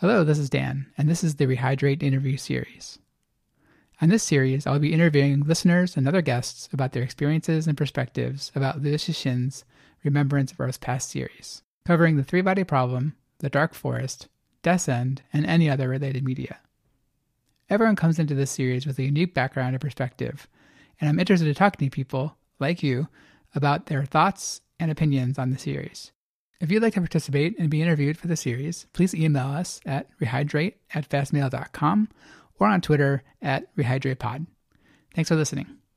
Hello, this is Dan, and this is the Rehydrate interview series. On this series, I'll be interviewing listeners and other guests about their experiences and perspectives about Liu Cixin's Remembrance of Earth's Past series, covering the three body problem, the Dark Forest, Death's End, and any other related media. Everyone comes into this series with a unique background and perspective, and I'm interested in talking to people, like you, about their thoughts and opinions on the series. If you'd like to participate and be interviewed for the series, please email us at rehydrate at fastmail.com or on Twitter at rehydratepod. Thanks for listening.